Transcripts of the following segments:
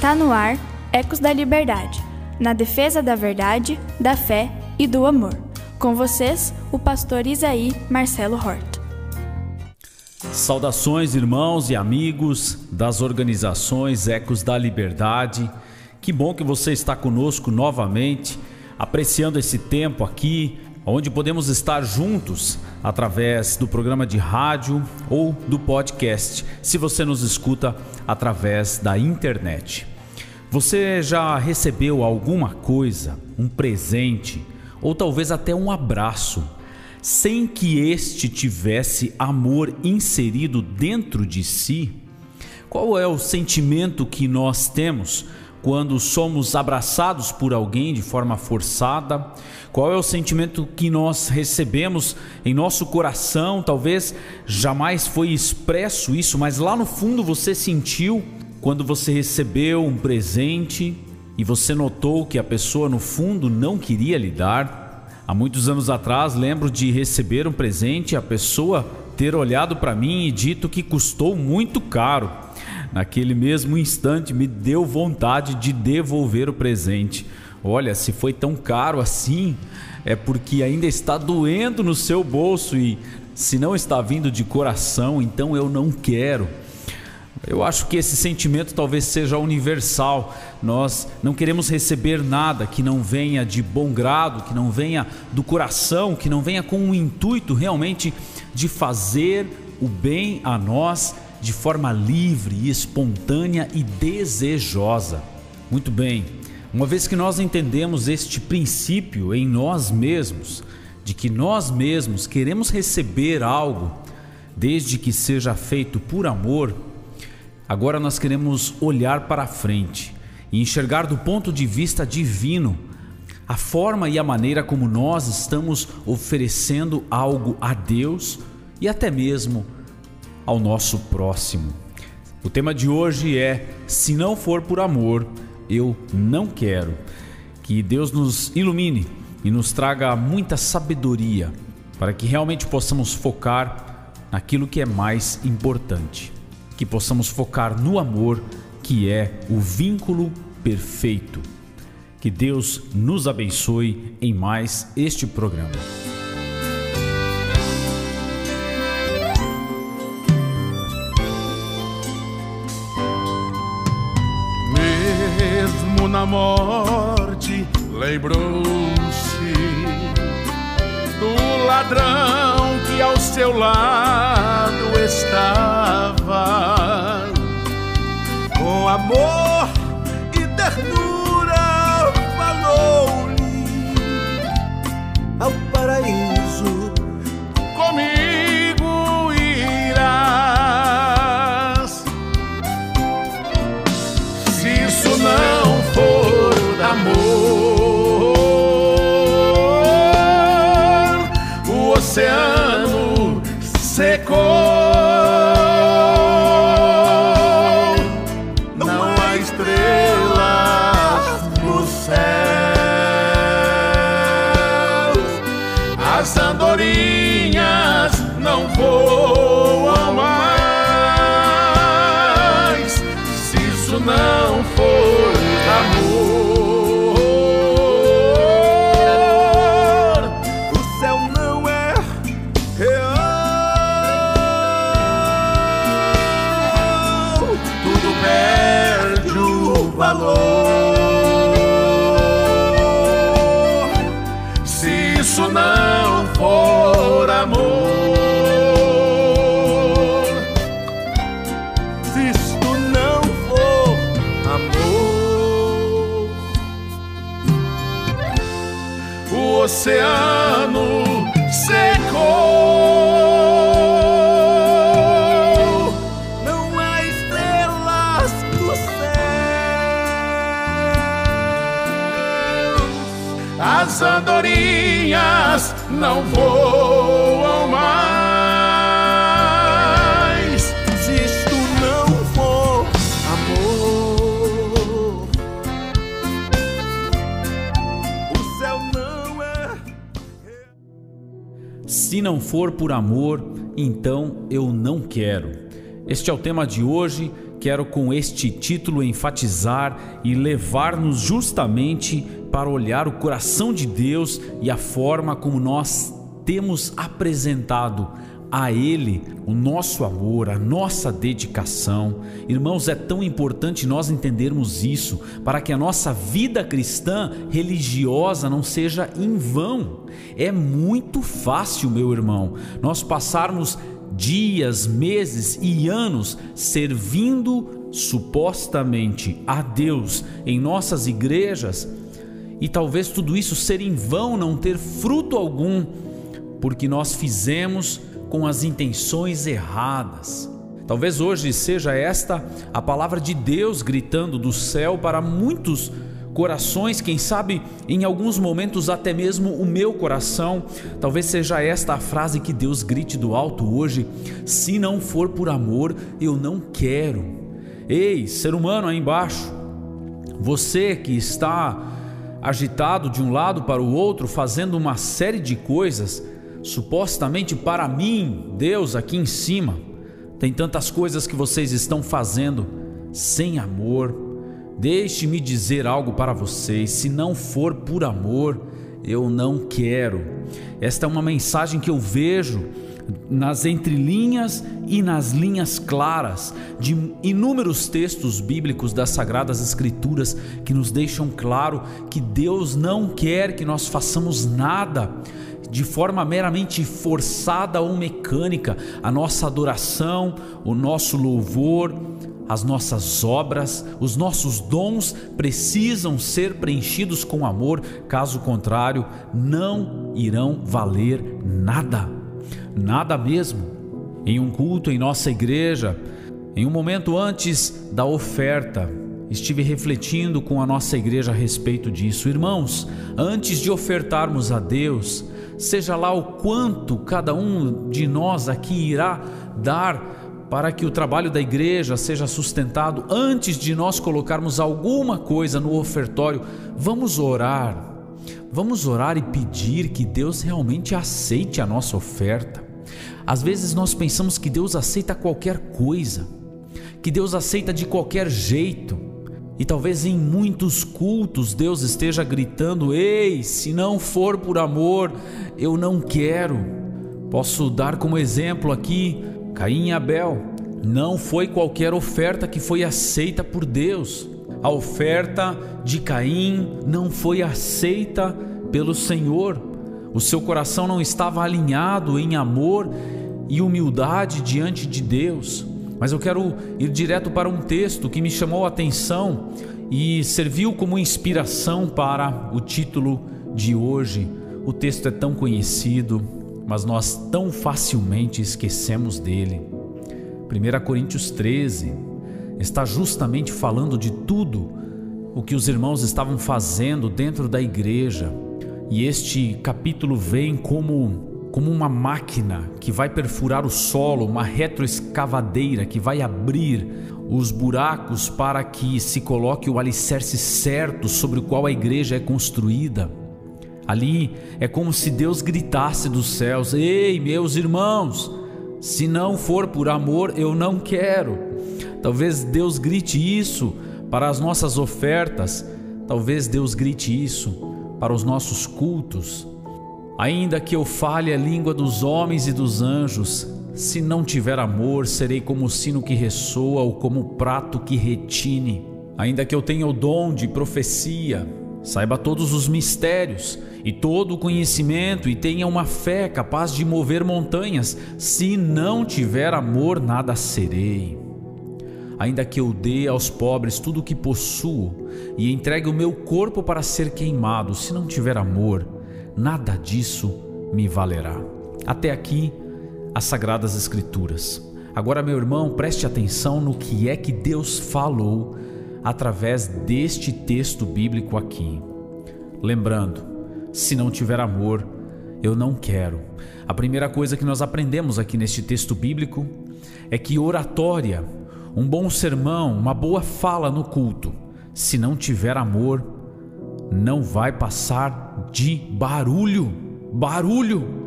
Está no ar Ecos da Liberdade, na defesa da verdade, da fé e do amor. Com vocês, o pastor Isaí Marcelo Hort. Saudações, irmãos e amigos das organizações Ecos da Liberdade. Que bom que você está conosco novamente, apreciando esse tempo aqui, onde podemos estar juntos através do programa de rádio ou do podcast, se você nos escuta através da internet. Você já recebeu alguma coisa, um presente ou talvez até um abraço, sem que este tivesse amor inserido dentro de si? Qual é o sentimento que nós temos quando somos abraçados por alguém de forma forçada? Qual é o sentimento que nós recebemos em nosso coração? Talvez jamais foi expresso isso, mas lá no fundo você sentiu quando você recebeu um presente e você notou que a pessoa no fundo não queria lhe dar. Há muitos anos atrás, lembro de receber um presente e a pessoa ter olhado para mim e dito que custou muito caro. Naquele mesmo instante me deu vontade de devolver o presente. Olha, se foi tão caro assim, é porque ainda está doendo no seu bolso e se não está vindo de coração, então eu não quero. Eu acho que esse sentimento talvez seja universal. Nós não queremos receber nada que não venha de bom grado, que não venha do coração, que não venha com o intuito realmente de fazer o bem a nós de forma livre, espontânea e desejosa. Muito bem, uma vez que nós entendemos este princípio em nós mesmos, de que nós mesmos queremos receber algo, desde que seja feito por amor, Agora nós queremos olhar para frente e enxergar do ponto de vista divino a forma e a maneira como nós estamos oferecendo algo a Deus e até mesmo ao nosso próximo. O tema de hoje é: se não for por amor, eu não quero. Que Deus nos ilumine e nos traga muita sabedoria para que realmente possamos focar naquilo que é mais importante que possamos focar no amor, que é o vínculo perfeito. Que Deus nos abençoe em mais este programa. Morte, lembrou-se do ladrão que ao seu lado As oceano secou. Não há estrelas no céu. As andorinhas não voam Se não for por amor, então eu não quero. Este é o tema de hoje quero com este título enfatizar e levar-nos justamente para olhar o coração de Deus e a forma como nós temos apresentado a Ele o nosso amor, a nossa dedicação. Irmãos, é tão importante nós entendermos isso para que a nossa vida cristã religiosa não seja em vão. É muito fácil, meu irmão, nós passarmos dias, meses e anos servindo supostamente a Deus em nossas igrejas e talvez tudo isso ser em vão, não ter fruto algum, porque nós fizemos com as intenções erradas. Talvez hoje seja esta a palavra de Deus gritando do céu para muitos corações, quem sabe em alguns momentos até mesmo o meu coração. Talvez seja esta a frase que Deus grite do alto hoje: se não for por amor, eu não quero. Ei, ser humano aí embaixo, você que está agitado de um lado para o outro, fazendo uma série de coisas, supostamente para mim, Deus aqui em cima. Tem tantas coisas que vocês estão fazendo sem amor. Deixe-me dizer algo para vocês: se não for por amor, eu não quero. Esta é uma mensagem que eu vejo nas entrelinhas e nas linhas claras de inúmeros textos bíblicos das Sagradas Escrituras que nos deixam claro que Deus não quer que nós façamos nada de forma meramente forçada ou mecânica, a nossa adoração, o nosso louvor, as nossas obras, os nossos dons precisam ser preenchidos com amor, caso contrário, não irão valer nada, nada mesmo. Em um culto em nossa igreja, em um momento antes da oferta, estive refletindo com a nossa igreja a respeito disso. Irmãos, antes de ofertarmos a Deus, seja lá o quanto cada um de nós aqui irá dar para que o trabalho da igreja seja sustentado, antes de nós colocarmos alguma coisa no ofertório, vamos orar. Vamos orar e pedir que Deus realmente aceite a nossa oferta. Às vezes nós pensamos que Deus aceita qualquer coisa, que Deus aceita de qualquer jeito. E talvez em muitos cultos Deus esteja gritando: Ei, se não for por amor, eu não quero. Posso dar como exemplo aqui Caim e Abel. Não foi qualquer oferta que foi aceita por Deus. A oferta de Caim não foi aceita pelo Senhor. O seu coração não estava alinhado em amor e humildade diante de Deus. Mas eu quero ir direto para um texto que me chamou a atenção e serviu como inspiração para o título de hoje. O texto é tão conhecido, mas nós tão facilmente esquecemos dele. 1 Coríntios 13 está justamente falando de tudo o que os irmãos estavam fazendo dentro da igreja. E este capítulo vem como como uma máquina que vai perfurar o solo, uma retroescavadeira que vai abrir os buracos para que se coloque o alicerce certo sobre o qual a igreja é construída. Ali é como se Deus gritasse dos céus: Ei, meus irmãos, se não for por amor, eu não quero. Talvez Deus grite isso para as nossas ofertas, talvez Deus grite isso para os nossos cultos, Ainda que eu fale a língua dos homens e dos anjos, se não tiver amor, serei como o sino que ressoa ou como o prato que retine. Ainda que eu tenha o dom de profecia, saiba todos os mistérios e todo o conhecimento e tenha uma fé capaz de mover montanhas, se não tiver amor, nada serei. Ainda que eu dê aos pobres tudo o que possuo e entregue o meu corpo para ser queimado, se não tiver amor, nada disso me valerá. Até aqui, as Sagradas Escrituras. Agora, meu irmão, preste atenção no que é que Deus falou através deste texto bíblico aqui. Lembrando, se não tiver amor, eu não quero. A primeira coisa que nós aprendemos aqui neste texto bíblico é que oratória, um bom sermão, uma boa fala no culto, se não tiver amor, não vai passar de barulho. Barulho.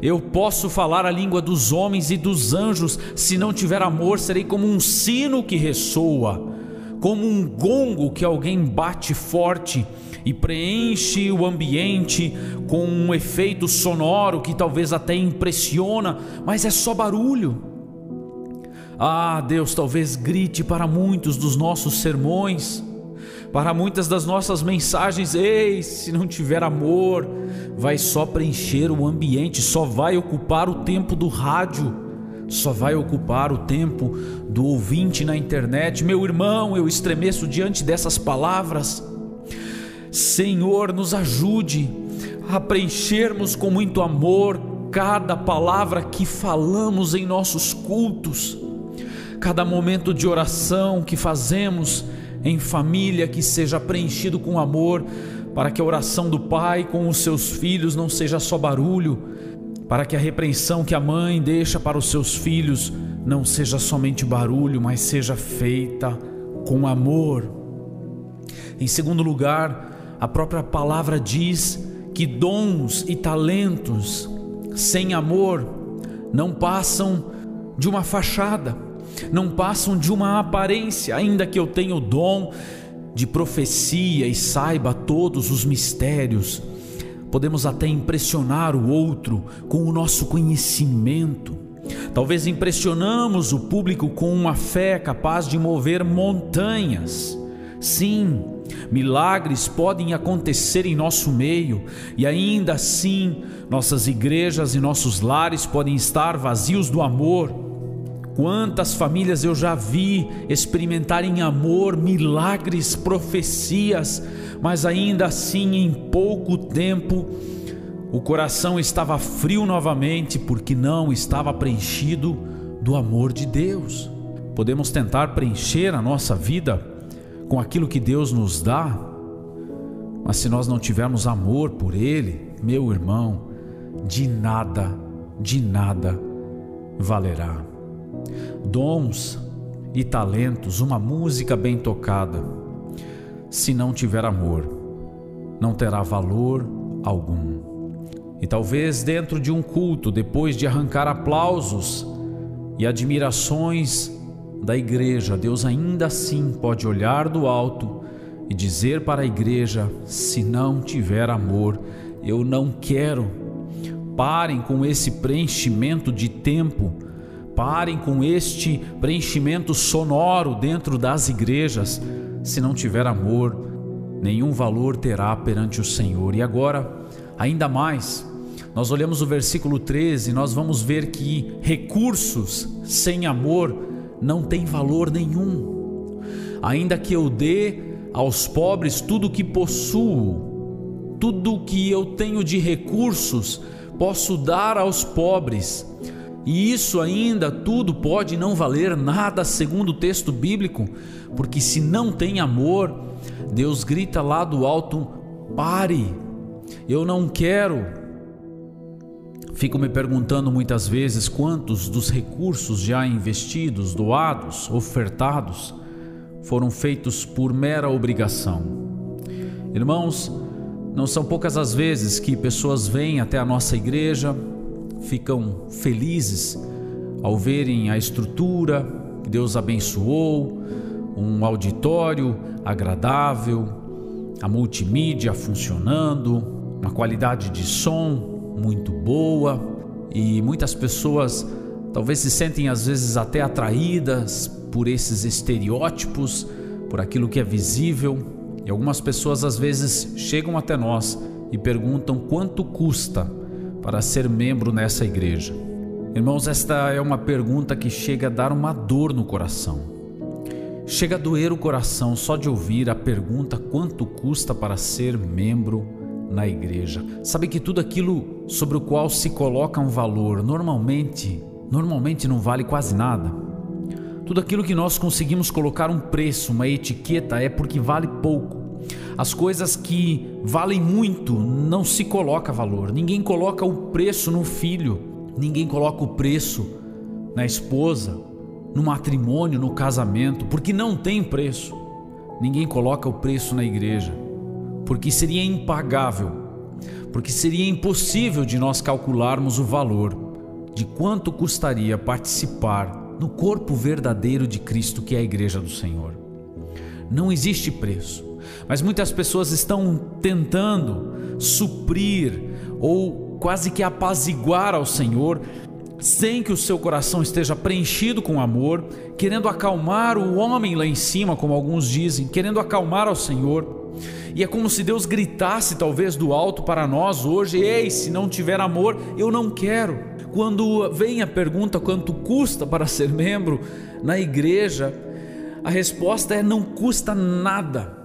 Eu posso falar a língua dos homens e dos anjos, se não tiver amor, serei como um sino que ressoa, como um gongo que alguém bate forte e preenche o ambiente com um efeito sonoro que talvez até impressiona, mas é só barulho. Ah, Deus talvez grite para muitos dos nossos sermões, para muitas das nossas mensagens, ei, se não tiver amor, vai só preencher o ambiente, só vai ocupar o tempo do rádio, só vai ocupar o tempo do ouvinte na internet. Meu irmão, eu estremeço diante dessas palavras. Senhor, nos ajude a preenchermos com muito amor cada palavra que falamos em nossos cultos, cada momento de oração que fazemos em família que seja preenchido com amor, para que a oração do pai com os seus filhos não seja só barulho, para que a repreensão que a mãe deixa para os seus filhos não seja somente barulho, mas seja feita com amor. Em segundo lugar, a própria palavra diz que dons e talentos sem amor não passam de uma fachada não passam de uma aparência, ainda que eu tenha o dom de profecia e saiba todos os mistérios. Podemos até impressionar o outro com o nosso conhecimento. Talvez impressionamos o público com uma fé capaz de mover montanhas. Sim, milagres podem acontecer em nosso meio e ainda assim nossas igrejas e nossos lares podem estar vazios do amor Quantas famílias eu já vi experimentarem amor, milagres, profecias, mas ainda assim em pouco tempo o coração estava frio novamente porque não estava preenchido do amor de Deus. Podemos tentar preencher a nossa vida com aquilo que Deus nos dá, mas se nós não tivermos amor por Ele, meu irmão, de nada, de nada valerá dons e talentos, uma música bem tocada, se não tiver amor, não terá valor algum. E talvez dentro de um culto, depois de arrancar aplausos e admirações da igreja, Deus ainda assim pode olhar do alto e dizer para a igreja: se não tiver amor, eu não quero. Parem com esse preenchimento de tempo Parem com este preenchimento sonoro dentro das igrejas. Se não tiver amor, nenhum valor terá perante o Senhor. E agora, ainda mais, nós olhamos o versículo 13 e nós vamos ver que recursos sem amor não têm valor nenhum. Ainda que eu dê aos pobres tudo o que possuo, tudo o que eu tenho de recursos, posso dar aos pobres, e isso ainda tudo pode não valer nada segundo o texto bíblico, porque se não tem amor, Deus grita lá do alto: pare, eu não quero. Fico me perguntando muitas vezes quantos dos recursos já investidos, doados, ofertados, foram feitos por mera obrigação. Irmãos, não são poucas as vezes que pessoas vêm até a nossa igreja, ficam felizes ao verem a estrutura que Deus abençoou, um auditório agradável, a multimídia funcionando, uma qualidade de som muito boa e muitas pessoas talvez se sentem às vezes até atraídas por esses estereótipos, por aquilo que é visível. E algumas pessoas às vezes chegam até nós e perguntam quanto custa para ser membro nessa igreja? Irmãos, esta é uma pergunta que chega a dar uma dor no coração. Chega a doer o coração só de ouvir a pergunta quanto custa para ser membro na igreja. Sabe que tudo aquilo sobre o qual se coloca um valor normalmente, normalmente não vale quase nada. Tudo aquilo que nós conseguimos colocar um preço, uma etiqueta é porque vale pouco. As coisas que valem muito não se coloca valor. Ninguém coloca o preço no filho, ninguém coloca o preço na esposa, no matrimônio, no casamento, porque não tem preço. Ninguém coloca o preço na igreja, porque seria impagável. porque seria impossível de nós calcularmos o valor de quanto custaria participar no corpo verdadeiro de Cristo, que é a Igreja do Senhor. Não existe preço, mas muitas pessoas estão tentando suprir ou quase que apaziguar ao Senhor sem que o seu coração esteja preenchido com amor, querendo acalmar o homem lá em cima, como alguns dizem, querendo acalmar ao Senhor. E é como se Deus gritasse, talvez do alto para nós hoje: Ei, se não tiver amor, eu não quero. Quando vem a pergunta quanto custa para ser membro na igreja, a resposta é: não custa nada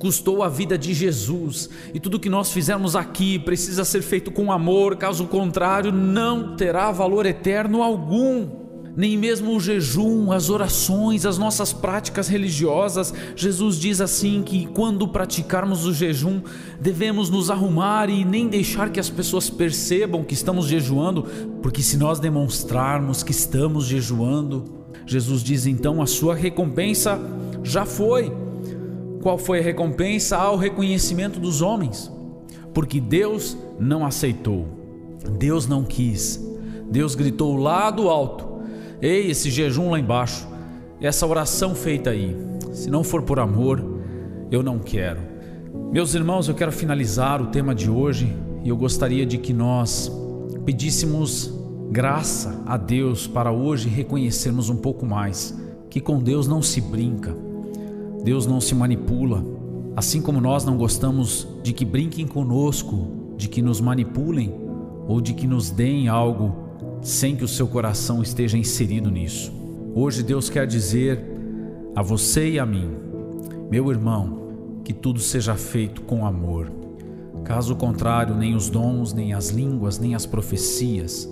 custou a vida de Jesus, e tudo que nós fizermos aqui precisa ser feito com amor, caso contrário, não terá valor eterno algum. Nem mesmo o jejum, as orações, as nossas práticas religiosas. Jesus diz assim que quando praticarmos o jejum, devemos nos arrumar e nem deixar que as pessoas percebam que estamos jejuando, porque se nós demonstrarmos que estamos jejuando, Jesus diz então a sua recompensa já foi qual foi a recompensa ao reconhecimento dos homens? Porque Deus não aceitou, Deus não quis, Deus gritou lá do alto: Ei, esse jejum lá embaixo, essa oração feita aí, se não for por amor, eu não quero. Meus irmãos, eu quero finalizar o tema de hoje e eu gostaria de que nós pedíssemos graça a Deus para hoje reconhecermos um pouco mais que com Deus não se brinca Deus não se manipula, assim como nós não gostamos de que brinquem conosco, de que nos manipulem ou de que nos deem algo sem que o seu coração esteja inserido nisso. Hoje Deus quer dizer a você e a mim, meu irmão, que tudo seja feito com amor. Caso contrário, nem os dons, nem as línguas, nem as profecias,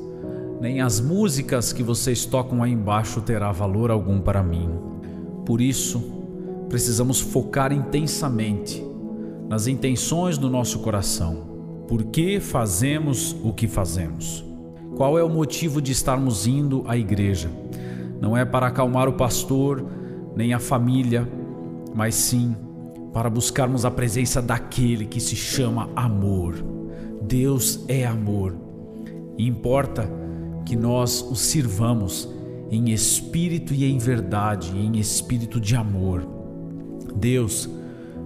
nem as músicas que vocês tocam aí embaixo terá valor algum para mim. Por isso, precisamos focar intensamente nas intenções do nosso coração. Por que fazemos o que fazemos? Qual é o motivo de estarmos indo à igreja? Não é para acalmar o pastor, nem a família, mas sim para buscarmos a presença daquele que se chama amor. Deus é amor. E importa que nós o sirvamos em espírito e em verdade, em espírito de amor. Deus,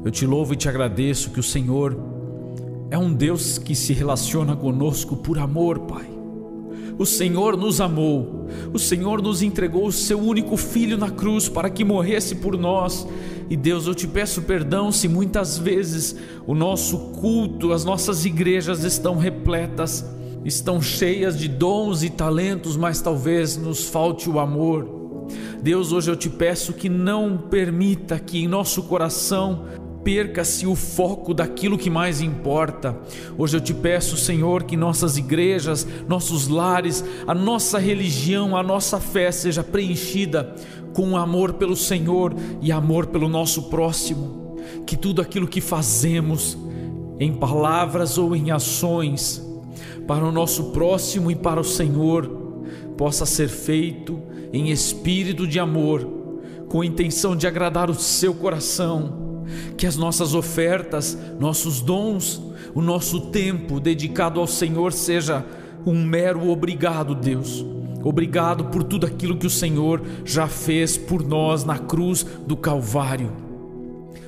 eu te louvo e te agradeço que o Senhor é um Deus que se relaciona conosco por amor, Pai. O Senhor nos amou, o Senhor nos entregou o seu único filho na cruz para que morresse por nós. E Deus, eu te peço perdão se muitas vezes o nosso culto, as nossas igrejas estão repletas, estão cheias de dons e talentos, mas talvez nos falte o amor. Deus, hoje eu te peço que não permita que em nosso coração perca-se o foco daquilo que mais importa. Hoje eu te peço, Senhor, que nossas igrejas, nossos lares, a nossa religião, a nossa fé seja preenchida com amor pelo Senhor e amor pelo nosso próximo. Que tudo aquilo que fazemos, em palavras ou em ações, para o nosso próximo e para o Senhor, possa ser feito em espírito de amor, com a intenção de agradar o seu coração. Que as nossas ofertas, nossos dons, o nosso tempo dedicado ao Senhor seja um mero obrigado, Deus. Obrigado por tudo aquilo que o Senhor já fez por nós na cruz do Calvário.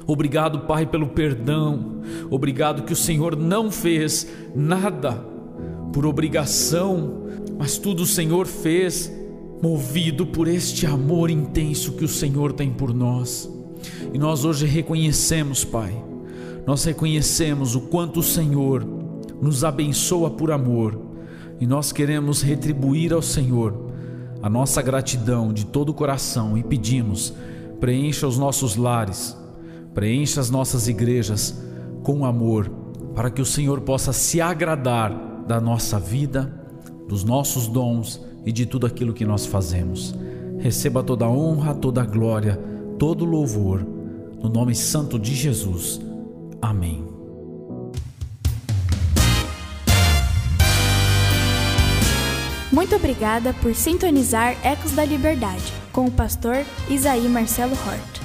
Obrigado, Pai, pelo perdão. Obrigado que o Senhor não fez nada por obrigação, mas tudo o Senhor fez movido por este amor intenso que o Senhor tem por nós. E nós hoje reconhecemos, Pai, nós reconhecemos o quanto o Senhor nos abençoa por amor e nós queremos retribuir ao Senhor a nossa gratidão de todo o coração e pedimos: preencha os nossos lares, preencha as nossas igrejas com amor, para que o Senhor possa se agradar da nossa vida, dos nossos dons e de tudo aquilo que nós fazemos. Receba toda a honra, toda a glória, todo o louvor, no nome santo de Jesus. Amém. Muito obrigada por sintonizar Ecos da Liberdade com o pastor Isaí Marcelo Hort.